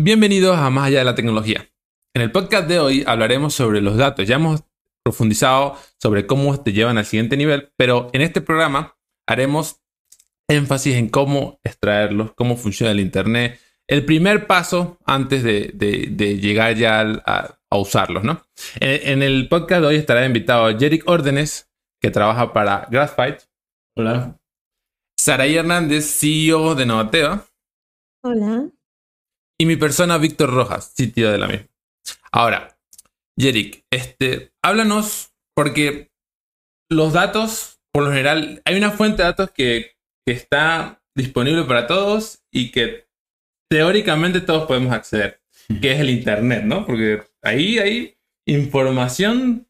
Bienvenidos a Más allá de la tecnología. En el podcast de hoy hablaremos sobre los datos. Ya hemos profundizado sobre cómo te llevan al siguiente nivel, pero en este programa haremos énfasis en cómo extraerlos, cómo funciona el Internet, el primer paso antes de, llegar ya a, usarlos, ¿no? En, el podcast de hoy estará invitado Jerick Órdenes, que trabaja para Graphite. Hola. Saraí Hernández, CEO de Novateva. Hola y mi persona Víctor Rojas, sitio de la misma. Ahora, Yerick, este, háblanos, porque los datos, por lo general, hay una fuente de datos que, está disponible para todos y que teóricamente todos podemos acceder, que es el Internet, ¿no? Porque ahí hay información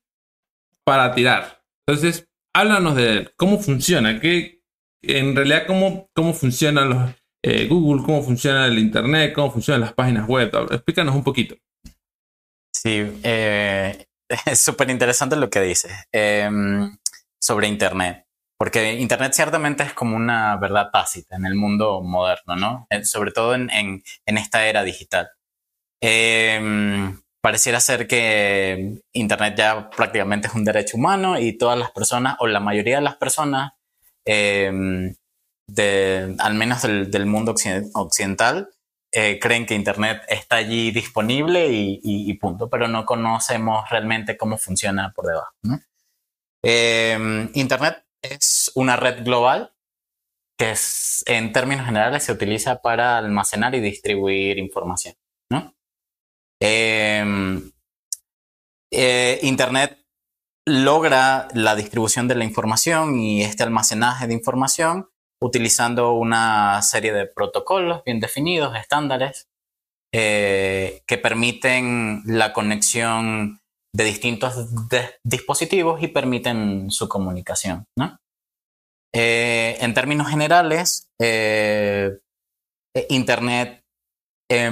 para tirar. Entonces, háblanos de cómo funciona, que en realidad cómo, cómo funcionan los, eh, Google, cómo funciona el Internet, cómo funcionan las páginas web. Explícanos un poquito. Sí, eh, es súper interesante lo que dices em, sobre Internet, porque Internet ciertamente es como una verdad tácita en el mundo moderno, ¿no? Eh, sobre todo en, esta era digital. Em, pareciera ser que Internet ya prácticamente es un derecho humano y todas las personas, o la mayoría de las personas, em, de, al menos del, mundo occidental, eh, creen que Internet está allí disponible y, punto, pero no conocemos realmente cómo funciona por debajo. Em, Internet es una red global que es, en términos generales se utiliza para almacenar y distribuir información. Em, eh, Internet logra la distribución de la información y este almacenaje de información utilizando una serie de protocolos bien definidos, estándares, eh, que permiten la conexión de distintos dispositivos y permiten su comunicación. Eh, en términos generales, eh, Internet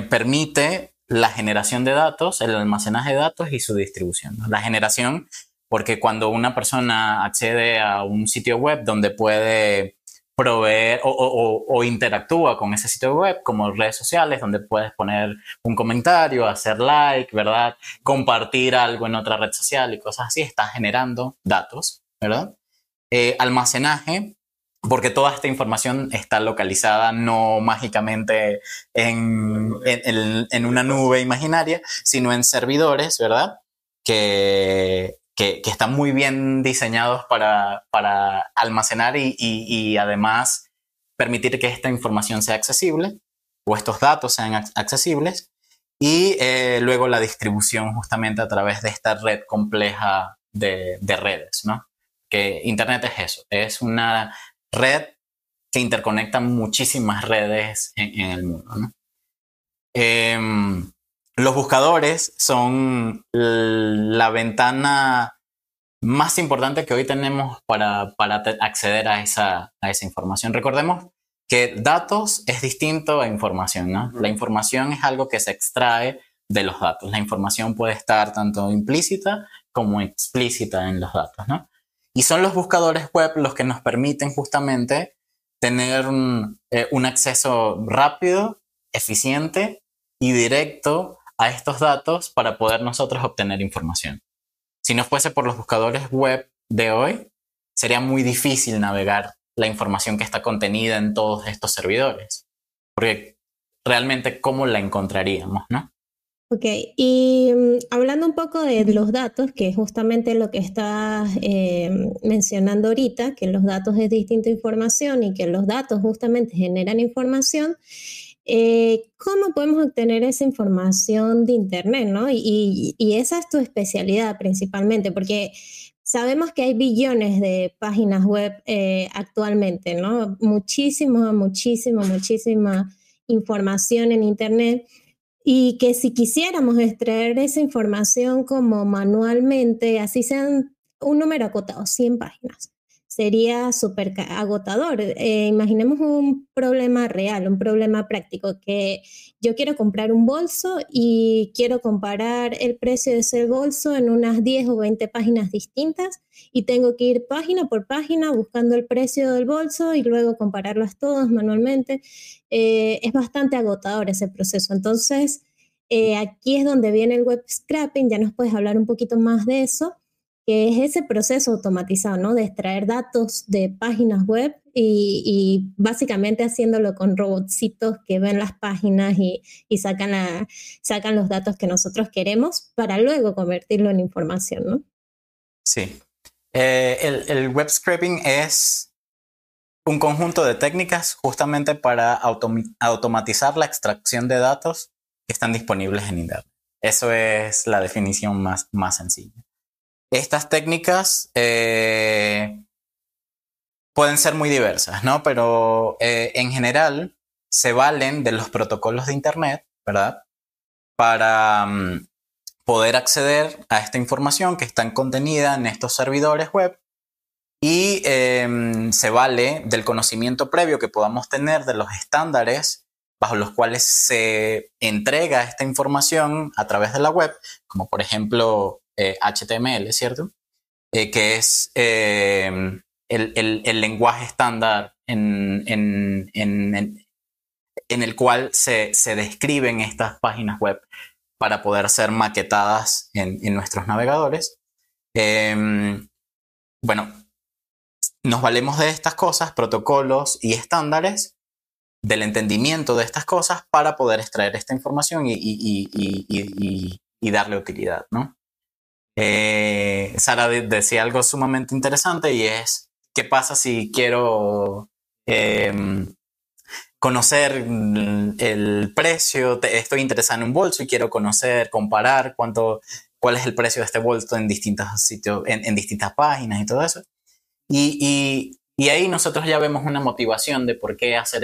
permite la generación de datos, el almacenaje de datos y su distribución. La generación, porque cuando una persona accede a un sitio web donde puede proveer o, interactúa con ese sitio web como redes sociales donde puedes poner un comentario, hacer like, ¿verdad? Compartir algo en otra red social y cosas así, está generando datos, ¿verdad? Eh, almacenaje, porque toda esta información está localizada no mágicamente en, en una nube imaginaria, sino en servidores, ¿verdad? Que, que, están muy bien diseñados para, almacenar y, además permitir que esta información sea accesible o estos datos sean accesibles y eh, luego la distribución justamente a través de esta red compleja de, redes, ¿no? Que Internet es eso, es una red que interconecta muchísimas redes en, el mundo, ¿no? Em, los buscadores son la ventana más importante que hoy tenemos para, acceder a esa, información. Recordemos que datos es distinto a información, ¿no? La información es algo que se extrae de los datos. La información puede estar tanto implícita como explícita en los datos, ¿no? Y son los buscadores web los que nos permiten justamente tener un eh, acceso rápido, eficiente y directo a estos datos para poder nosotros obtener información. Si no fuese por los buscadores web de hoy, sería muy difícil navegar la información que está contenida en todos estos servidores. Porque realmente, ¿cómo la encontraríamos, no? Ok, y mm, hablando un poco de los datos, que es justamente lo que estás eh, mencionando ahorita, que los datos es distinta información y que los datos justamente generan información, eh, ¿cómo podemos obtener esa información de Internet? ¿no? Y, esa es tu especialidad principalmente, porque sabemos que hay billones de páginas web eh, actualmente, ¿no? Muchísima, muchísima, muchísima información en Internet. Y que si quisiéramos extraer esa información como manualmente, así sean un número acotado, 100 páginas sería súper agotador. Eh, imaginemos un problema real, un problema práctico, que yo quiero comprar un bolso y quiero comparar el precio de ese bolso en unas 10 o 20 páginas distintas y tengo que ir página por página buscando el precio del bolso y luego compararlas todas manualmente. Eh, es bastante agotador ese proceso. Entonces, eh, aquí es donde viene el web scrapping, ya nos puedes hablar un poquito más de eso que es ese proceso automatizado, ¿no? De extraer datos de páginas web y, básicamente haciéndolo con robotcitos que ven las páginas y, sacan, sacan los datos que nosotros queremos para luego convertirlo en información, ¿no? Sí. Eh, el, el, web scraping es un conjunto de técnicas justamente para automatizar la extracción de datos que están disponibles en Internet. Eso es la definición más, más sencilla. Estas técnicas eh, pueden ser muy diversas, ¿no? Pero eh, en general se valen de los protocolos de Internet, ¿verdad? Para mm, poder acceder a esta información que está contenida en estos servidores web y em, se vale del conocimiento previo que podamos tener de los estándares bajo los cuales se entrega esta información a través de la web, como por ejemplo HTML, eh, ¿cierto? Eh, que es eh, el, lenguaje estándar en, el cual se, describen estas páginas web para poder ser maquetadas en, nuestros navegadores. Em, bueno, nos valemos de estas cosas, protocolos y estándares, del entendimiento de estas cosas para poder extraer esta información y, y darle utilidad, ¿no? Eh, Sara decía algo sumamente interesante y es, ¿qué pasa si quiero em, conocer el precio? estoy interesado en un bolso y quiero conocer, comparar cuánto, cuál es el precio de este bolso en distintos sitios, en, distintas páginas y todo eso. Y, ahí nosotros ya vemos una motivación de por qué hacer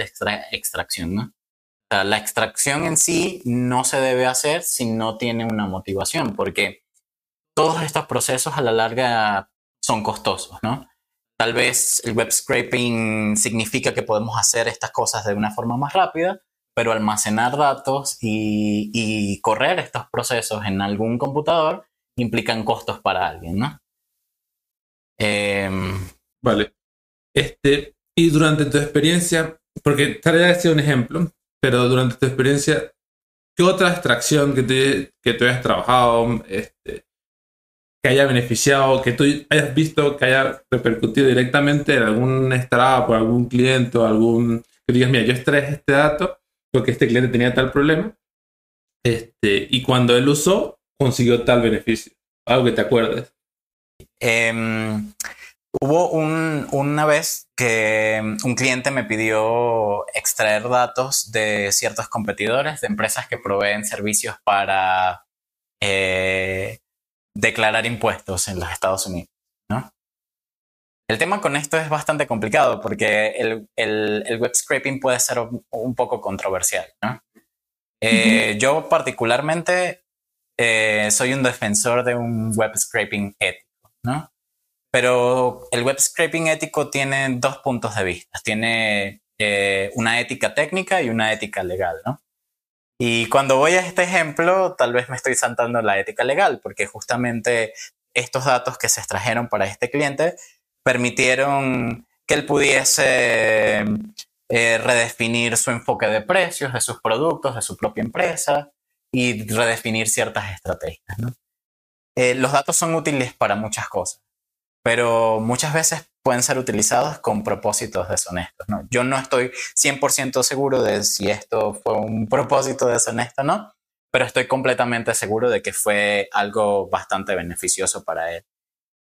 extracción, ¿no? la extracción en sí no se debe hacer si no tiene una motivación, porque todos estos procesos a la larga son costosos, ¿no? Tal vez el web scraping significa que podemos hacer estas cosas de una forma más rápida, pero almacenar datos y, correr estos procesos en algún computador implican costos para alguien, ¿no? Em, vale. Este, y durante tu experiencia, porque tal vez sido un ejemplo, pero durante tu experiencia, ¿qué otra extracción que, te, que tú hayas trabajado este, que haya beneficiado, que tú hayas visto que haya repercutido directamente en algún startup o algún cliente o algún... Que digas, mira, yo extraje este dato porque este cliente tenía tal problema este, y cuando él usó consiguió tal beneficio. Algo que te acuerdes. Em, hubo una vez que un cliente me pidió extraer datos de ciertos competidores, de empresas que proveen servicios para eh, declarar impuestos en los Estados Unidos, ¿no? El tema con esto es bastante complicado porque el, el, web scraping puede ser un, poco controversial, ¿no? Eh, yo particularmente eh, soy un defensor de un web scraping ético, ¿no? Pero el web scraping ético tiene dos puntos de vista. Tiene eh, una ética técnica y una ética legal, ¿no? Y cuando voy a este ejemplo, tal vez me estoy saltando la ética legal, porque justamente estos datos que se extrajeron para este cliente permitieron que él pudiese eh, redefinir su enfoque de precios de sus productos, de su propia empresa y redefinir ciertas estrategias. Eh, los datos son útiles para muchas cosas, pero muchas veces pueden ser utilizados con propósitos deshonestos. Yo no estoy 100% seguro de si esto fue un propósito deshonesto o no, pero estoy completamente seguro de que fue algo bastante beneficioso para él.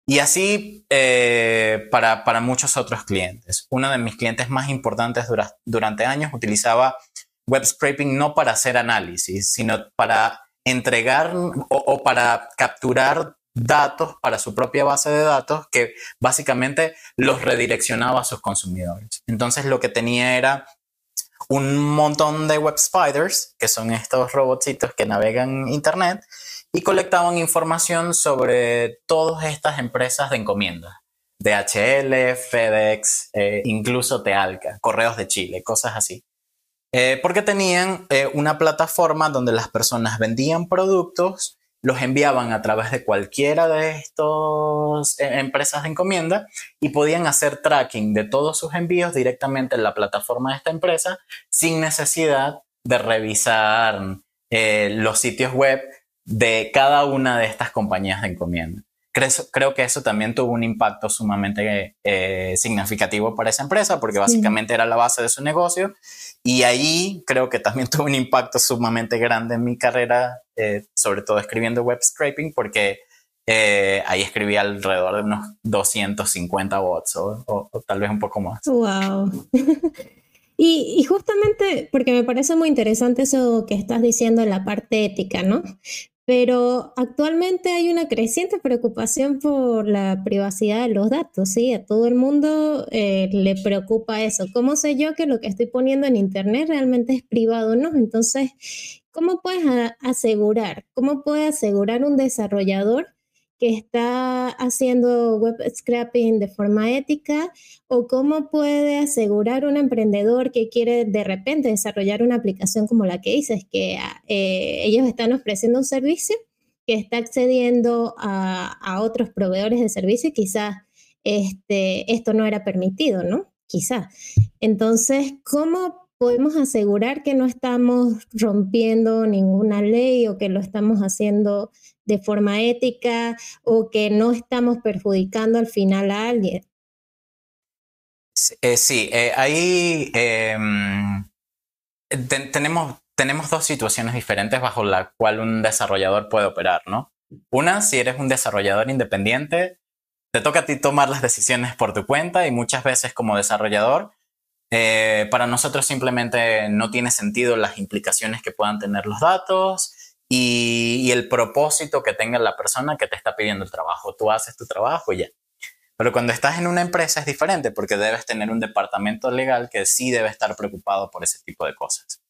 Y así eh, para, para, muchos otros clientes. Uno de mis clientes más importantes durante años utilizaba web scraping no para hacer análisis, sino para entregar o para capturar datos para su propia base de datos que básicamente los redireccionaba a sus consumidores. Entonces lo que tenía era un montón de web spiders, que son estos robotcitos que navegan Internet, y colectaban información sobre todas estas empresas de encomiendas. DHL, FedEx, eh, incluso Tealca, Correos de Chile, cosas así. Eh, porque tenían eh, una plataforma donde las personas vendían productos, los enviaban a través de cualquiera de estas empresas de encomienda y podían hacer tracking de todos sus envíos directamente en la plataforma de esta empresa sin necesidad de revisar los sitios web de cada una de estas compañías de encomienda. Creo, que eso también tuvo un impacto sumamente eh, significativo para esa empresa porque básicamente era la base de su negocio y ahí creo que también tuvo un impacto sumamente grande en mi carrera, eh, sobre todo escribiendo web scraping porque eh, ahí escribí alrededor de unos 250 bots o, tal vez un poco más. ¡Wow! Y, y, justamente porque me parece muy interesante eso que estás diciendo en la parte ética, ¿no? Pero actualmente hay una creciente preocupación por la privacidad de los datos, ¿sí? A todo el mundo eh, le preocupa eso. ¿Cómo sé yo que lo que estoy poniendo en Internet realmente es privado no? Entonces, ¿cómo puedes asegurar? ¿Cómo puede asegurar un desarrollador que está haciendo web scrapping de forma ética o cómo puede asegurar un emprendedor que quiere de repente desarrollar una aplicación como la que dices, que eh, ellos están ofreciendo un servicio que está accediendo a, otros proveedores de servicio y quizás este, esto no era permitido, ¿no? Quizás. Entonces, ¿cómo podemos asegurar que no estamos rompiendo ninguna ley o que lo estamos haciendo de forma ética o que no estamos perjudicando al final a alguien. sí, eh, eh, ahí em, tenemos, tenemos dos situaciones diferentes bajo la cual un desarrollador puede operar, ¿no? Una, si eres un desarrollador independiente, te toca a ti tomar las decisiones por tu cuenta y muchas veces como desarrollador, eh, para nosotros simplemente no tiene sentido las implicaciones que puedan tener los datos y, el propósito que tenga la persona que te está pidiendo el trabajo. Tú haces tu trabajo y ya. Pero cuando estás en una empresa es diferente porque debes tener un departamento legal que sí debe estar preocupado por ese tipo de cosas.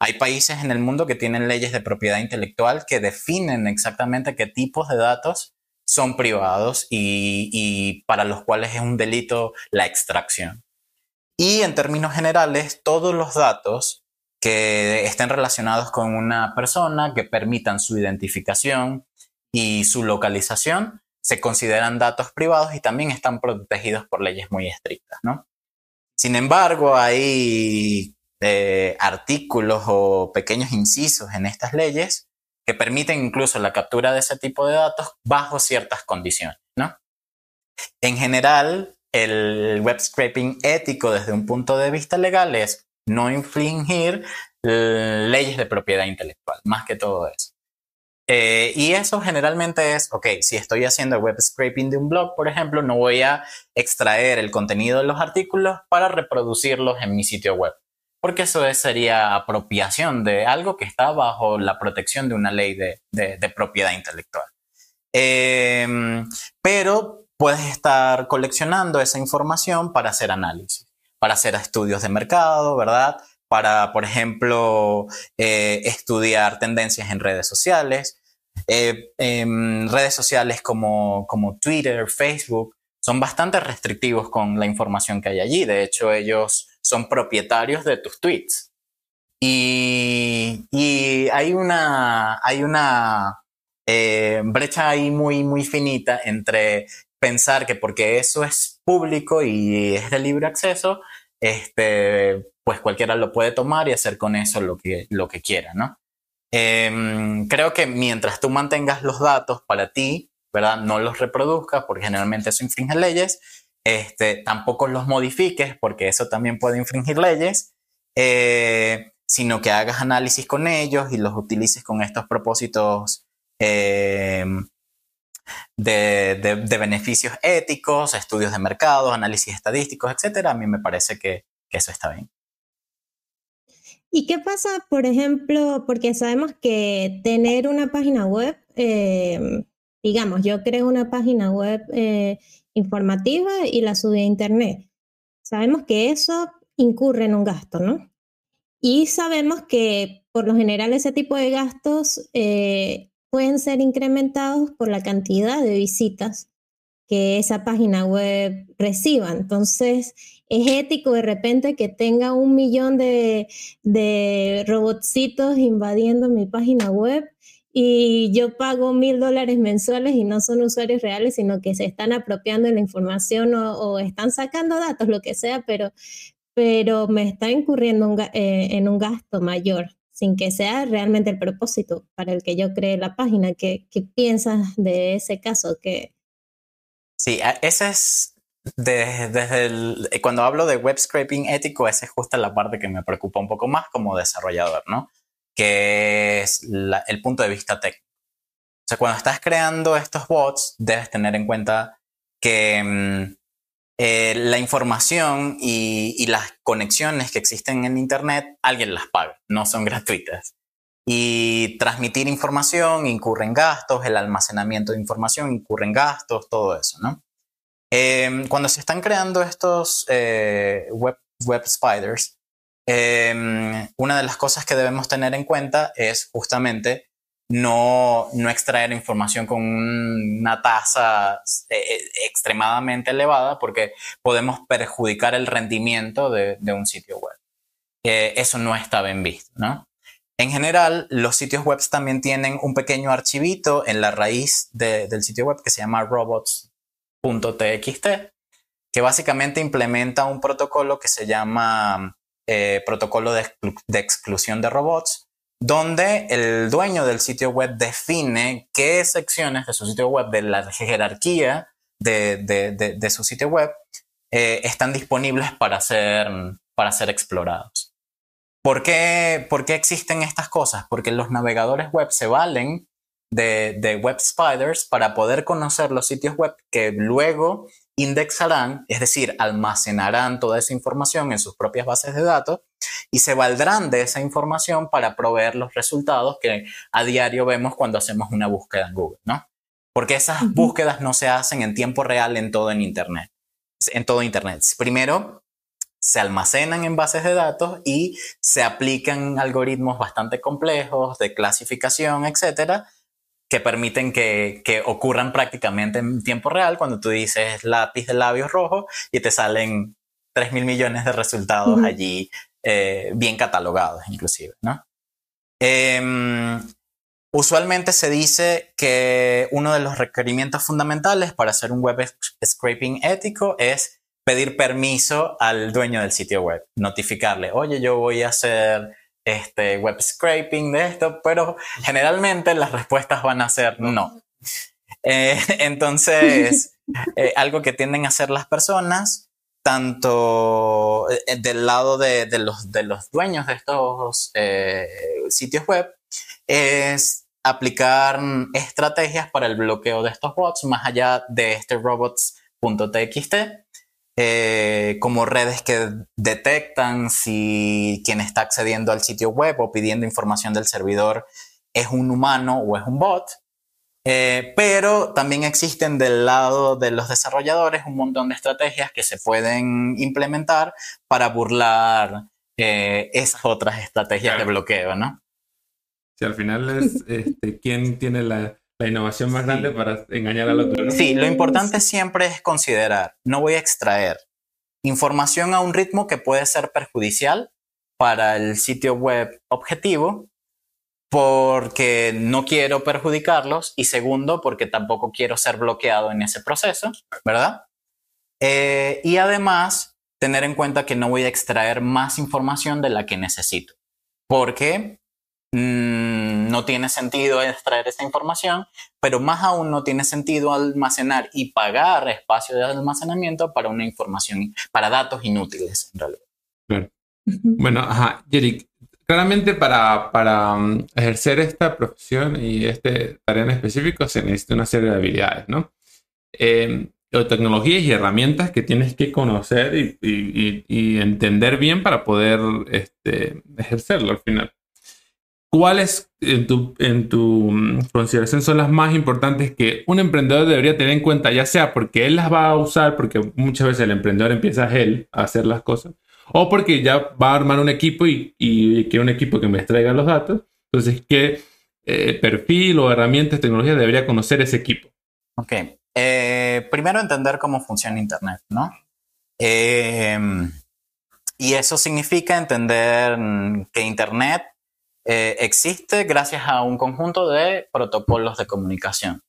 Hay países en el mundo que tienen leyes de propiedad intelectual que definen exactamente qué tipos de datos son privados y, para los cuales es un delito la extracción. Y en términos generales, todos los datos que estén relacionados con una persona, que permitan su identificación y su localización, se consideran datos privados y también están protegidos por leyes muy estrictas, ¿no? Sin embargo, hay eh, artículos o pequeños incisos en estas leyes que permiten incluso la captura de ese tipo de datos bajo ciertas condiciones, ¿no? En general, el web scraping ético desde un punto de vista legal es no infringir eh, leyes de propiedad intelectual, más que todo eso. Eh, y eso generalmente es, ok, si estoy haciendo web scraping de un blog, por ejemplo, no voy a extraer el contenido de los artículos para reproducirlos en mi sitio web, porque eso sería apropiación de algo que está bajo la protección de una ley de, propiedad intelectual. Em, pero puedes estar coleccionando esa información para hacer análisis para hacer estudios de mercado, ¿verdad? Para, por ejemplo, eh, estudiar tendencias en redes sociales. Eh, redes sociales como, como Twitter, Facebook, son bastante restrictivos con la información que hay allí. De hecho, ellos son propietarios de tus tweets. Y, y hay una, hay una eh, brecha ahí muy, muy finita entre pensar que porque eso es público y es de libre acceso, este, pues cualquiera lo puede tomar y hacer con eso lo que, lo que quiera, ¿no? Em, creo que mientras tú mantengas los datos para ti, ¿verdad? No los reproduzcas porque generalmente eso infringe leyes, este, tampoco los modifiques porque eso también puede infringir leyes, eh, sino que hagas análisis con ellos y los utilices con estos propósitos em, de, beneficios éticos, estudios de mercado, análisis estadísticos, etcétera, a mí me parece que, eso está bien. ¿Y qué pasa, por ejemplo, porque sabemos que tener una página web, eh, digamos, yo creo una página web eh, informativa y la subí a internet. Sabemos que eso incurre en un gasto, ¿no? Y sabemos que por lo general ese tipo de gastos eh, pueden ser incrementados por la cantidad de visitas que esa página web reciba. Entonces, es ético de repente que tenga un millón de, de robotcitos invadiendo mi página web y yo pago mil dólares mensuales y no son usuarios reales, sino que se están apropiando de la información o, están sacando datos, lo que sea, pero, pero me está incurriendo eh, en un gasto mayor sin que sea realmente el propósito para el que yo cree la página. ¿Qué, qué piensas de ese caso? Que... Sí, ese es desde, el, cuando hablo de web scraping ético, esa es justo la parte que me preocupa un poco más como desarrollador, ¿no? que es el punto de vista técnico. O sea, cuando estás creando estos bots, debes tener en cuenta que mm, eh, la información y, las conexiones que existen en Internet, alguien las paga, no son gratuitas. Y transmitir información incurre en gastos, el almacenamiento de información incurre en gastos, todo eso, ¿no? Em, cuando se están creando estos eh, web, web spiders, Em, una de las cosas que debemos tener en cuenta es justamente no, no extraer información con una tasa eh, eh, extremadamente elevada porque podemos perjudicar el rendimiento de, un sitio web. eso no está bien visto, ¿no? En general, los sitios web también tienen un pequeño archivito en la raíz del sitio web que se llama robots.txt, que básicamente implementa un protocolo que se llama eh, protocolo de, exclusión de robots, donde el dueño del sitio web define qué secciones de su sitio web, de la jerarquía de, su sitio web, eh, están disponibles para ser, para ser explorados. ¿Por qué, ¿Por qué existen estas cosas? Porque los navegadores web se valen de, de, web spiders para poder conocer los sitios web que luego indexarán, es decir, almacenarán toda esa información en sus propias bases de datos y se valdrán de esa información para proveer los resultados que a diario vemos cuando hacemos una búsqueda en Google, ¿no? Porque esas búsquedas no se hacen en tiempo real en todo en Internet. En todo Internet. Primero, se almacenan en bases de datos y se aplican algoritmos bastante complejos de clasificación, etcétera, que permiten que, que, ocurran prácticamente en tiempo real cuando tú dices lápiz de labios rojo y te salen 3 mil millones de resultados allí eh, bien catalogados inclusive, ¿no? Em, usualmente se dice que uno de los requerimientos fundamentales para hacer un web scraping ético es pedir permiso al dueño del sitio web, notificarle, oye, yo voy a hacer este, web scraping de esto, pero generalmente las respuestas van a ser no. Eh, entonces, eh, algo que tienden a hacer las personas, tanto eh, del lado de, los, dueños de estos sitios web, es aplicar estrategias para el bloqueo de estos bots más allá de este robots.txt eh, como redes que detectan si quien está accediendo al sitio web o pidiendo información del servidor es un humano o es un bot. Eh, pero también existen del lado de los desarrolladores un montón de estrategias que se pueden implementar para burlar eh, esas otras estrategias de bloqueo, ¿no? Si al final es este, quién tiene la, la innovación más grande para engañar al otro. Sí, lo importante siempre es considerar, no voy a extraer información a un ritmo que puede ser perjudicial para el sitio web objetivo, porque no quiero perjudicarlos y segundo, porque tampoco quiero ser bloqueado en ese proceso, ¿verdad? Eh, y además, tener en cuenta que no voy a extraer más información de la que necesito, porque Mm, no tiene sentido extraer esta información, pero más aún no tiene sentido almacenar y pagar espacio de almacenamiento para una información, para datos inútiles en realidad. Bueno, ajá, Jerick, claramente para, para mm, ejercer esta profesión y este tarea en específico se necesita una serie de habilidades, ¿no? Eh, tecnologías y herramientas que tienes que conocer y, entender bien para poder este, ejercerlo al final. ¿Cuáles en tu, en tu mm, consideración son las más importantes que un emprendedor debería tener en cuenta, ya sea porque él las va a usar, porque muchas veces el emprendedor empieza él a hacer las cosas, o porque ya va a armar un equipo y, y que un equipo que me extraiga los datos? Entonces, ¿qué eh, perfil o herramientas, tecnologías debería conocer ese equipo? Ok. Eh, primero entender cómo funciona Internet, ¿no? Em, y eso significa entender que Internet eh, existe gracias a un conjunto de protocolos de comunicación.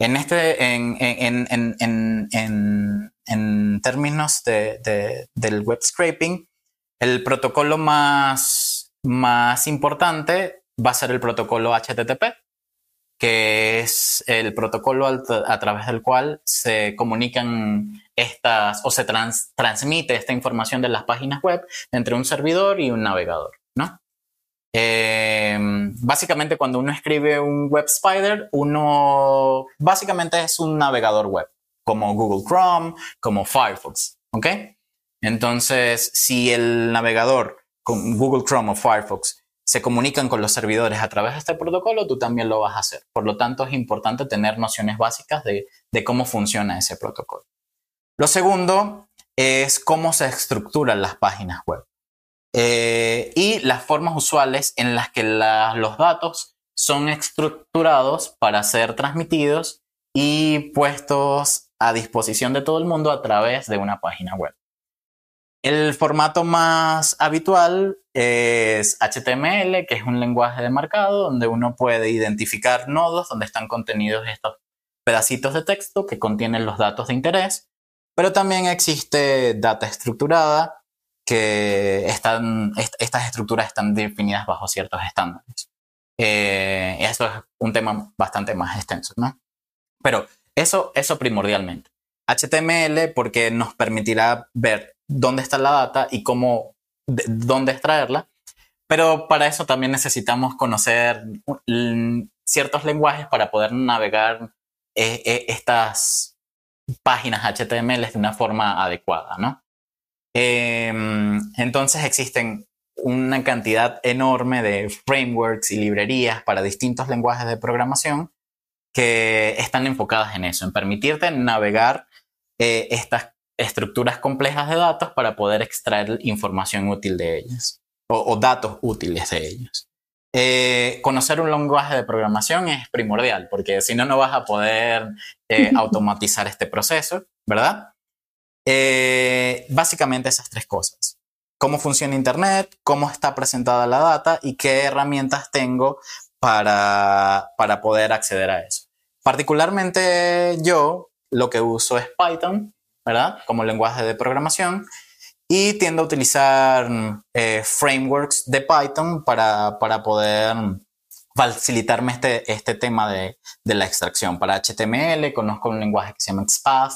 En, este, en, en, en, términos de, del web scraping, el protocolo más, más importante va a ser el protocolo HTTP, que es el protocolo a través del cual se comunican estas o se transmite esta información de las páginas web entre un servidor y un navegador, ¿no? Eh, básicamente cuando uno escribe un web spider, uno básicamente es un navegador web, como Google Chrome, como Firefox, ¿ok? Entonces, si el navegador Google Chrome o Firefox se comunican con los servidores a través de este protocolo, tú también lo vas a hacer. Por lo tanto, es importante tener nociones básicas de, cómo funciona ese protocolo. Lo segundo es cómo se estructuran las páginas web eh, y las formas usuales en las que los datos son estructurados para ser transmitidos y puestos a disposición de todo el mundo a través de una página web. El formato más habitual es HTML, que es un lenguaje de marcado donde uno puede identificar nodos donde están contenidos estos pedacitos de texto que contienen los datos de interés, pero también existe data estructurada, que están, estas estructuras están definidas bajo ciertos estándares. Eh, eso es un tema bastante más extenso, ¿no? Pero eso, eso primordialmente. HTML porque nos permitirá ver dónde está la data y cómo, dónde extraerla. Pero para eso también necesitamos conocer ciertos lenguajes para poder navegar eh, eh, estas páginas HTML de una forma adecuada, ¿no? Em, entonces existen una cantidad enorme de frameworks y librerías para distintos lenguajes de programación que están enfocadas en eso, en permitirte navegar eh, estas estructuras complejas de datos para poder extraer información útil de ellas o, datos útiles de ellos. Eh, conocer un lenguaje de programación es primordial porque si no, no vas a poder eh, automatizar este proceso, ¿verdad? Eh, básicamente esas tres cosas. Cómo funciona Internet, cómo está presentada la data y qué herramientas tengo para, para poder acceder a eso. Particularmente yo lo que uso es Python ¿verdad? Como lenguaje de programación. Y tiendo a utilizar eh, frameworks de Python para, para, poder facilitarme este, este tema de, de, la extracción. Para HTML conozco un lenguaje que se llama XPath.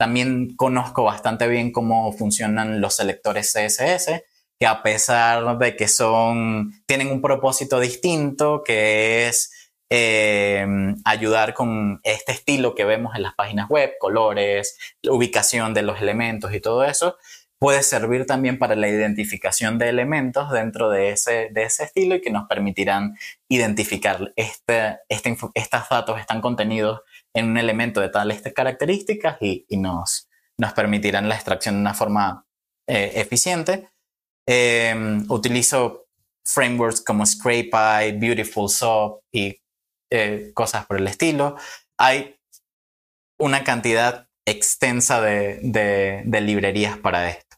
También conozco bastante bien cómo funcionan los selectores CSS, que a pesar de que son, tienen un propósito distinto, que es Em, ayudar con este estilo que vemos en las páginas web, colores, ubicación de los elementos y todo eso, puede servir también para la identificación de elementos dentro de ese, de ese estilo y que nos permitirán identificar este, este, estos datos están contenidos en un elemento de tales características y, nos, nos permitirán la extracción de una forma eh, eficiente. Em, utilizo frameworks como ScrapeEye, Beautiful Soap y eh, cosas por el estilo. Hay una cantidad extensa de, librerías para esto.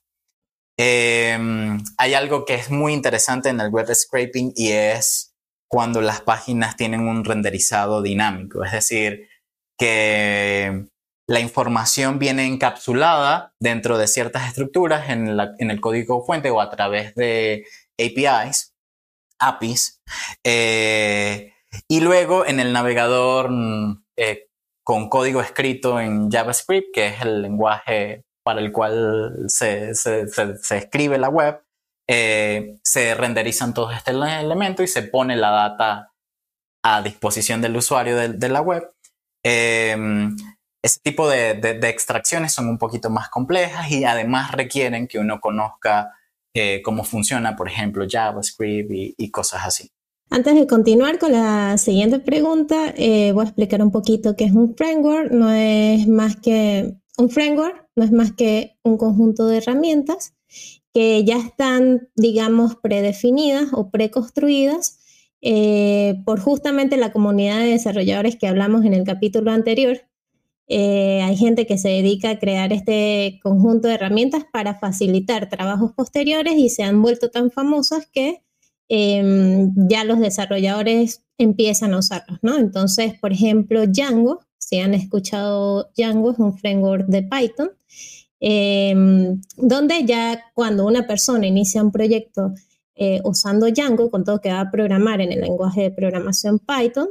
Em, hay algo que es muy interesante en el web scraping y es cuando las páginas tienen un renderizado dinámico, es decir, que la información viene encapsulada dentro de ciertas estructuras en, el código fuente o a través de APIs, APIs, eh, y luego en el navegador mm, eh, con código escrito en JavaScript, que es el lenguaje para el cual se, se, se, escribe la web, eh, se renderizan todos estos elementos y se pone la data a disposición del usuario de, la web. Eh, ese tipo de, de, extracciones son un poquito más complejas y además requieren que uno conozca cómo funciona, por ejemplo, JavaScript y cosas así. Antes de continuar con la siguiente pregunta, eh, voy a explicar un poquito qué es un framework. No es más que un framework, no es más que un conjunto de herramientas que ya están, digamos, predefinidas o preconstruidas eh, por justamente la comunidad de desarrolladores que hablamos en el capítulo anterior. eh, hay gente que se dedica a crear este conjunto de herramientas para facilitar trabajos posteriores y se han vuelto tan famosas que em, ya los desarrolladores empiezan a usarlos, ¿no? Entonces, por ejemplo, Django, si han escuchado Django, es un framework de Python, em, donde ya cuando una persona inicia un proyecto eh, usando Django, con todo que va a programar en el lenguaje de programación Python,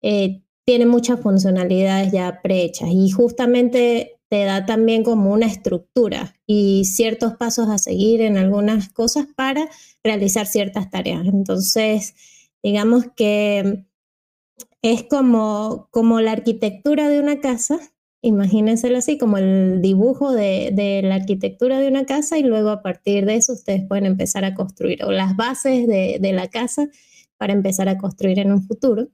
eh, tiene muchas funcionalidades ya prehechas y justamente te da también como una estructura y ciertos pasos a seguir en algunas cosas para realizar ciertas tareas. Entonces, digamos que es como, como la arquitectura de una casa, imagínenselo así, como el dibujo de, la arquitectura de una casa y luego a partir de eso ustedes pueden empezar a construir o las bases de, de la casa para empezar a construir en un futuro.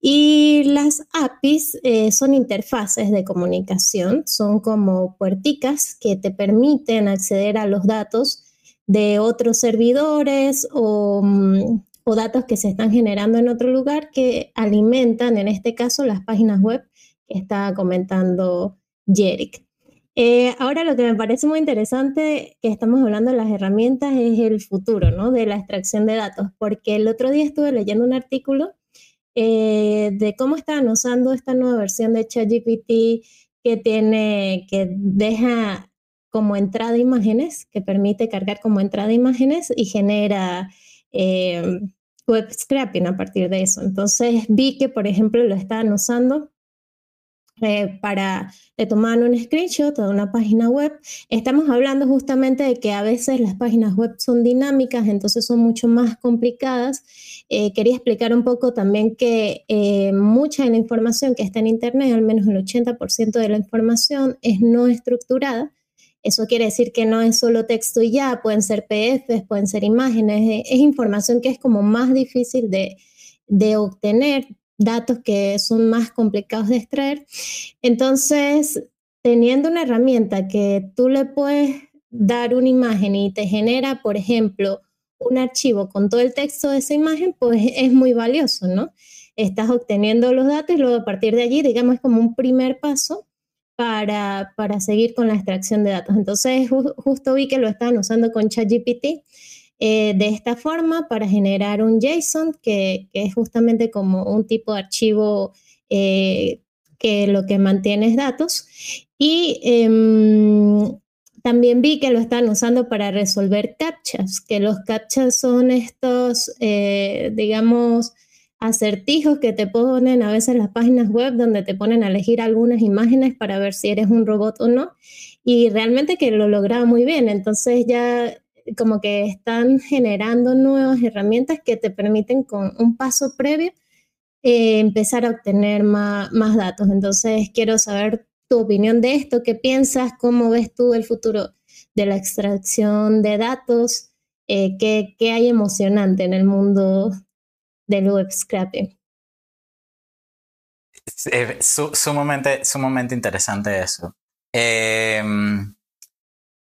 Y las APIs eh, son interfaces de comunicación, son como puerticas que te permiten acceder a los datos de otros servidores o, mm, o datos que se están generando en otro lugar que alimentan, en este caso, las páginas web que está comentando Jerick. Eh, ahora lo que me parece muy interesante que estamos hablando de las herramientas es el futuro, ¿no? De la extracción de datos, porque el otro día estuve leyendo un artículo eh, de cómo estaban usando esta nueva versión de ChatGPT que tiene, que deja como entrada imágenes, que permite cargar como entrada imágenes y genera eh, web scrapping a partir de eso. Entonces vi que, por ejemplo, lo estaban usando eh, para le toman un screenshot de una página web. Estamos hablando justamente de que a veces las páginas web son dinámicas, entonces son mucho más complicadas. Eh, quería explicar un poco también que eh, mucha de la información que está en Internet, al menos el 80% de la información, es no estructurada. Eso quiere decir que no es solo texto y ya, pueden ser PDFs, pueden ser imágenes, es, información que es como más difícil de, de obtener datos que son más complicados de extraer. Entonces, teniendo una herramienta que tú le puedes dar una imagen y te genera, por ejemplo, un archivo con todo el texto de esa imagen, pues es muy valioso, ¿no? Estás obteniendo los datos y luego a partir de allí, digamos, es como un primer paso para, para seguir con la extracción de datos. Entonces, justo vi que lo estaban usando con ChatGPT eh, de esta forma para generar un JSON, que, es justamente como un tipo de archivo eh, que lo que mantiene es datos. Y em, también vi que lo están usando para resolver captchas, que los captchas son estos, eh, digamos, acertijos que te ponen a veces las páginas web donde te ponen a elegir algunas imágenes para ver si eres un robot o no. Y realmente que lo lograba muy bien. Entonces ya como que están generando nuevas herramientas que te permiten con un paso previo eh, empezar a obtener más, datos. Entonces, quiero saber tu opinión de esto, qué piensas, cómo ves tú el futuro de la extracción de datos, eh, qué, hay emocionante en el mundo del web scrapping. sumamente, sumamente interesante eso. Em,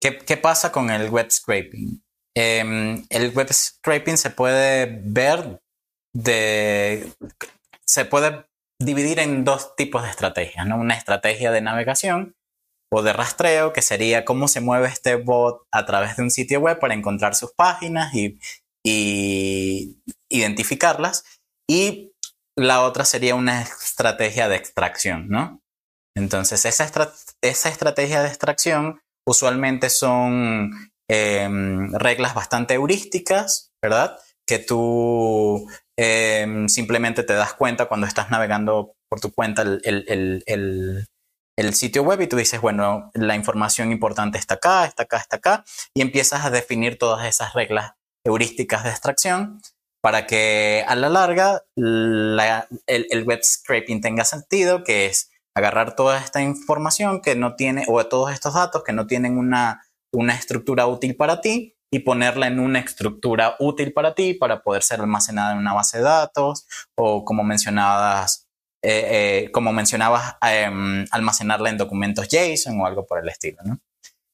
¿Qué, pasa con el web scraping? Em, el web scraping se puede ver de. Se puede dividir en dos tipos de estrategias, ¿no? Una estrategia de navegación o de rastreo, que sería cómo se mueve este bot a través de un sitio web para encontrar sus páginas y, identificarlas. Y la otra sería una estrategia de extracción, ¿no? Entonces, esa, estrategia de extracción usualmente son em, reglas bastante heurísticas, ¿verdad? Que tú em, simplemente te das cuenta cuando estás navegando por tu cuenta el, sitio web y tú dices, bueno, la información importante está acá, está acá, está acá, y empiezas a definir todas esas reglas heurísticas de extracción para que a la larga el, web scraping tenga sentido, que es agarrar toda esta información que no tiene, o todos estos datos que no tienen una, estructura útil para ti y ponerla en una estructura útil para ti para poder ser almacenada en una base de datos o como mencionabas, eh, eh, como mencionabas, em, almacenarla en documentos JSON o algo por el estilo.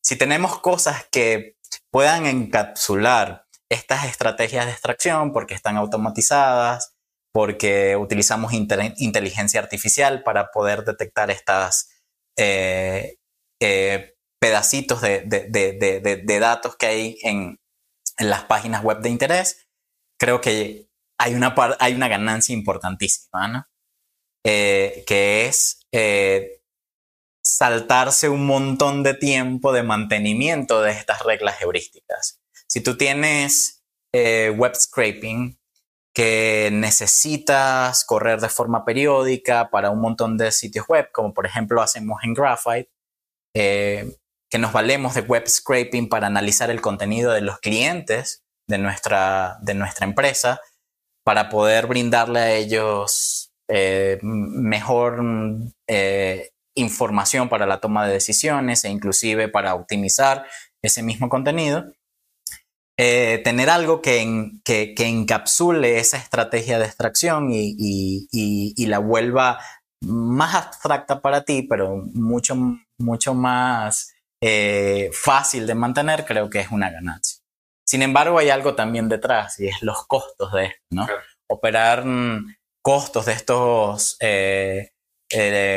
Si tenemos cosas que puedan encapsular estas estrategias de extracción porque están automatizadas, porque utilizamos inteligencia artificial para poder detectar estas, eh, eh, pedacitos de, de, datos que hay en, en, las páginas web de interés, creo que hay una, hay una ganancia importantísima, ¿no? que es saltarse un montón de tiempo de mantenimiento de estas reglas heurísticas. Si tú tienes web scraping, que necesitas correr de forma periódica para un montón de sitios web, como por ejemplo hacemos en Graphite, eh, que nos valemos de web scraping para analizar el contenido de los clientes de nuestra, de nuestra empresa, para poder brindarle a ellos eh, mejor eh, información para la toma de decisiones e inclusive para optimizar ese mismo contenido. Eh, tener algo que, que, encapsule esa estrategia de extracción y, la vuelva más abstracta para ti, pero mucho, mucho más eh, fácil de mantener, creo que es una ganancia. Sin embargo, hay algo también detrás y es los costos de esto, ¿no? Operar mm, costos de estos eh,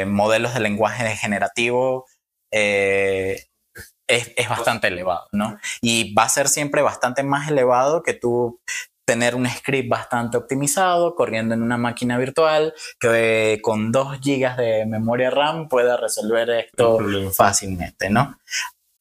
modelos de lenguaje generativo es, bastante elevado, ¿no? Y va a ser siempre bastante más elevado que tú tener un script bastante optimizado corriendo en una máquina virtual que con 2 GB de memoria RAM pueda resolver esto fácilmente, ¿no?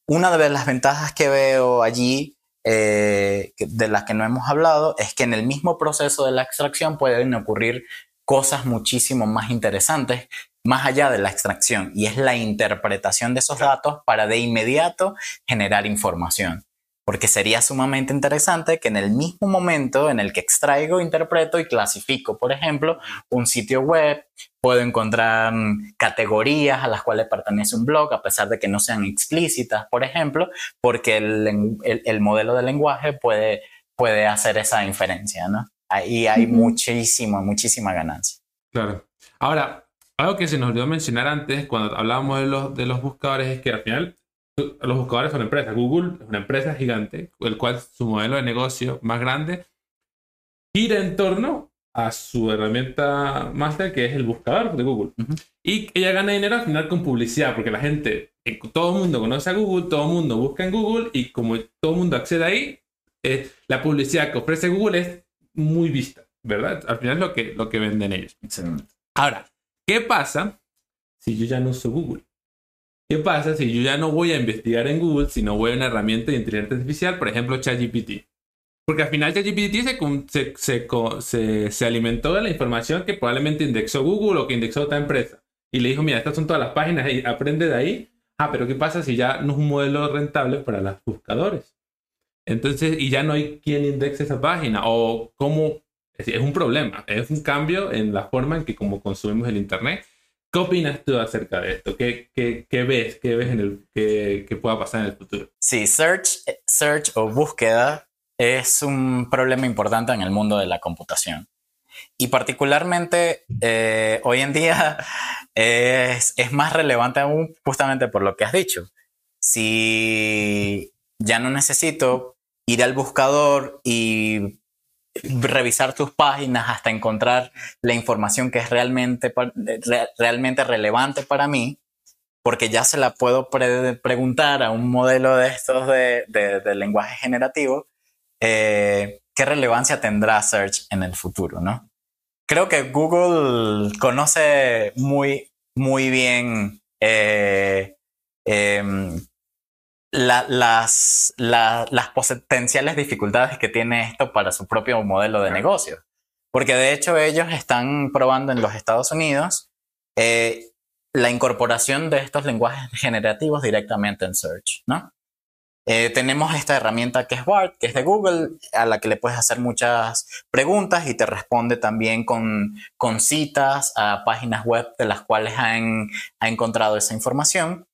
Una de las ventajas que veo allí, eh, de las que no hemos hablado, es que en el mismo proceso de la extracción pueden ocurrir cosas muchísimo más interesantes más allá de la extracción y es la interpretación de esos datos para de inmediato generar información. Porque sería sumamente interesante que en el mismo momento en el que extraigo, interpreto y clasifico, por ejemplo, un sitio web, puedo encontrar mm, categorías a las cuales pertenece un blog, a pesar de que no sean explícitas, por ejemplo, porque el, modelo de lenguaje puede, puede hacer esa inferencia, ¿no? Ahí hay muchísima, muchísima ganancia. Claro. Ahora, algo que se nos olvidó mencionar antes cuando hablábamos de los, de los buscadores es que al final los buscadores son empresas. Google es una empresa gigante, el cual su modelo de negocio más grande gira en torno a su herramienta master que es el buscador de Google. Y ella gana dinero al final con publicidad, porque la gente, todo el mundo conoce a Google, todo el mundo busca en Google y como todo el mundo accede ahí, eh, la publicidad que ofrece Google es muy vista, ¿verdad? Al final es lo que, lo que venden ellos. Ahora, ¿Qué pasa si yo ya no uso Google? ¿Qué pasa si yo ya no voy a investigar en Google, sino voy a una herramienta de inteligencia artificial, por ejemplo, ChatGPT? Porque al final ChatGPT se, se, se, alimentó de la información que probablemente indexó Google o que indexó otra empresa. Y le dijo, mira, estas son todas las páginas y aprende de ahí. Ah, pero ¿qué pasa si ya no es un modelo rentable para los buscadores? Entonces, y ya no hay quien indexe esa página. O cómo es, un problema, es un cambio en la forma en que como consumimos el Internet. ¿Qué opinas tú acerca de esto? ¿Qué, qué, qué ves? ¿Qué ves en el, que, pueda pasar en el futuro? Sí, search, search o búsqueda es un problema importante en el mundo de la computación. Y particularmente eh, hoy en día es, es, más relevante aún justamente por lo que has dicho. Si ya no necesito ir al buscador y revisar tus páginas hasta encontrar la información que es realmente, realmente relevante para mí, porque ya se la puedo preguntar a un modelo de estos de, lenguaje generativo, eh, ¿qué relevancia tendrá Search en el futuro? ¿no? Creo que Google conoce muy, muy bien eh, las, las potenciales dificultades que tiene esto para su propio modelo de negocio. Porque de hecho ellos están probando en los Estados Unidos eh, la incorporación de estos lenguajes generativos directamente en Search, ¿no? Eh, tenemos esta herramienta que es BART, que es de Google, a la que le puedes hacer muchas preguntas y te responde también con, con citas a páginas web de las cuales han, ha encontrado esa información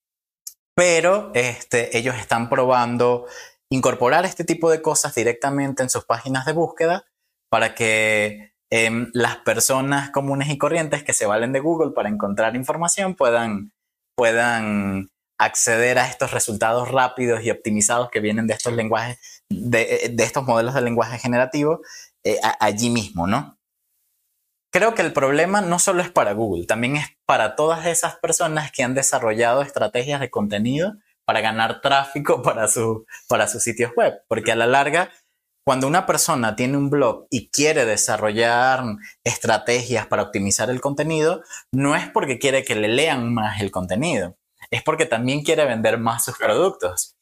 pero este, ellos están probando incorporar este tipo de cosas directamente en sus páginas de búsqueda para que em, las personas comunes y corrientes que se valen de Google para encontrar información puedan, acceder a estos resultados rápidos y optimizados que vienen de estos lenguajes, de, estos modelos de lenguaje generativo eh, allí mismo, ¿no? Creo que el problema no solo es para Google, también es para todas esas personas que han desarrollado estrategias de contenido para ganar tráfico para, su, para sus sitios web, porque a la larga, cuando una persona tiene un blog y quiere desarrollar estrategias para optimizar el contenido, no es porque quiere que le lean más el contenido, es porque también quiere vender más sus productos.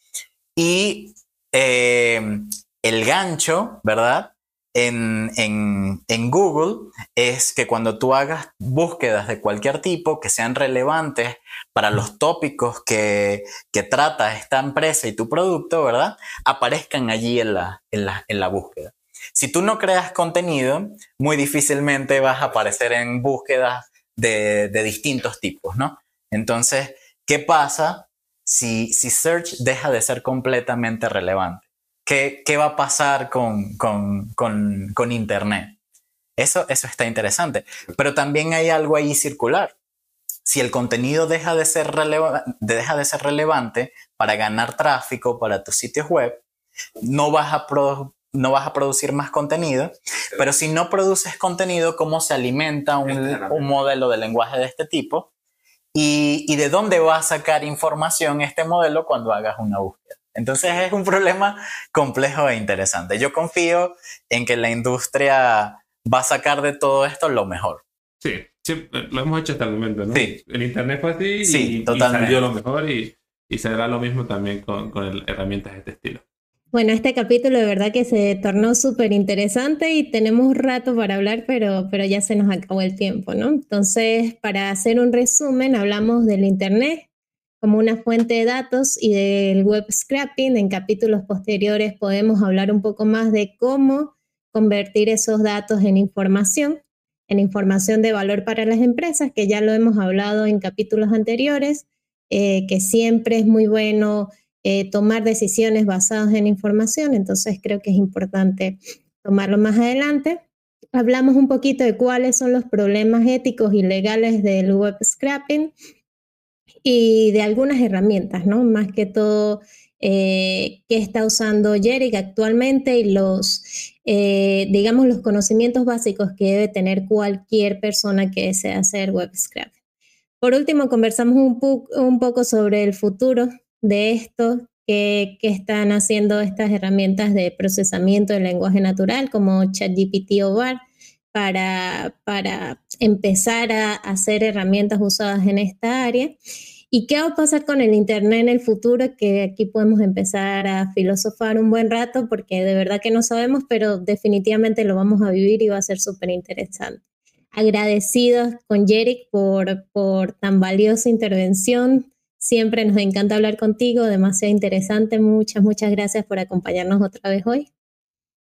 Y eh, el gancho, ¿verdad? En, Google es que cuando tú hagas búsquedas de cualquier tipo que sean relevantes para los tópicos que, trata esta empresa y tu producto, ¿verdad? Aparezcan allí en la, en la, búsqueda. Si tú no creas contenido, muy difícilmente vas a aparecer en búsquedas de, distintos tipos, ¿no? Entonces, ¿qué pasa si, si Search deja de ser completamente relevante? ¿Qué, va a pasar con, Internet? Eso, eso está interesante. Pero también hay algo ahí circular. Si el contenido deja de, ser deja de ser relevante para ganar tráfico para tus sitios web, no vas a, no vas a producir más contenido, pero si no produces contenido, ¿cómo se alimenta un, modelo de lenguaje de este tipo? Y, y, de dónde va a sacar información este modelo cuando hagas una búsqueda? Entonces es un problema complejo e interesante. Yo confío en que la industria va a sacar de todo esto lo mejor. Sí, sí lo hemos hecho hasta el momento, ¿no? Sí. El Internet fue así sí, y, totalmente. salió lo mejor y, y será lo mismo también con, con herramientas de este estilo. Bueno, este capítulo de verdad que se tornó súper interesante y tenemos rato para hablar, pero, pero ya se nos acabó el tiempo, ¿no? Entonces, para hacer un resumen, hablamos del Internet, como una fuente de datos y del web scrapping. En capítulos posteriores podemos hablar un poco más de cómo convertir esos datos en información, en información de valor para las empresas, que ya lo hemos hablado en capítulos anteriores, eh, que siempre es muy bueno eh, tomar decisiones basadas en información, entonces creo que es importante tomarlo más adelante. Hablamos un poquito de cuáles son los problemas éticos y legales del web scrapping y de algunas herramientas, ¿no? Más que todo eh, que está usando Jerick actualmente y los, eh, digamos, los conocimientos básicos que debe tener cualquier persona que desea hacer web scrap. Por último, conversamos un, poco sobre el futuro de esto, que, están haciendo estas herramientas de procesamiento del lenguaje natural como ChatGPT o BAR para, para empezar a hacer herramientas usadas en esta área. ¿Y qué va a pasar con el Internet en el futuro? Que aquí podemos empezar a filosofar un buen rato porque de verdad que no sabemos, pero definitivamente lo vamos a vivir y va a ser súper interesante. Agradecidos con Jerick por, por tan valiosa intervención. Siempre nos encanta hablar contigo, demasiado interesante. Muchas, muchas gracias por acompañarnos otra vez hoy.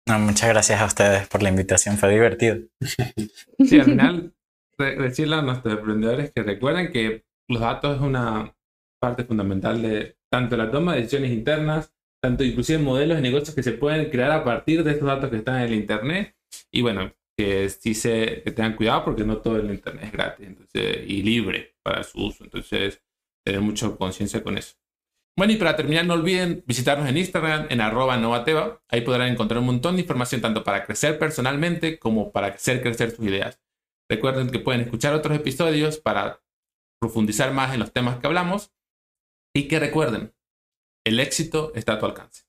muchas gracias a ustedes por la invitación, fue divertido. Sí, al final, decirle a nuestros emprendedores que recuerden que los datos es una parte fundamental de tanto la toma de decisiones internas, tanto inclusive modelos de negocios que se pueden crear a partir de estos datos que están en el Internet. Y bueno, que sí se que tengan cuidado porque no todo el Internet es gratis entonces, y libre para su uso. Entonces, tener mucha conciencia con eso. Bueno, y para terminar, no olviden visitarnos en Instagram, en arroba novateva. Ahí podrán encontrar un montón de información tanto para crecer personalmente como para hacer crecer sus ideas. Recuerden que pueden escuchar otros episodios para profundizar más en los temas que hablamos y que recuerden, el éxito está a tu alcance.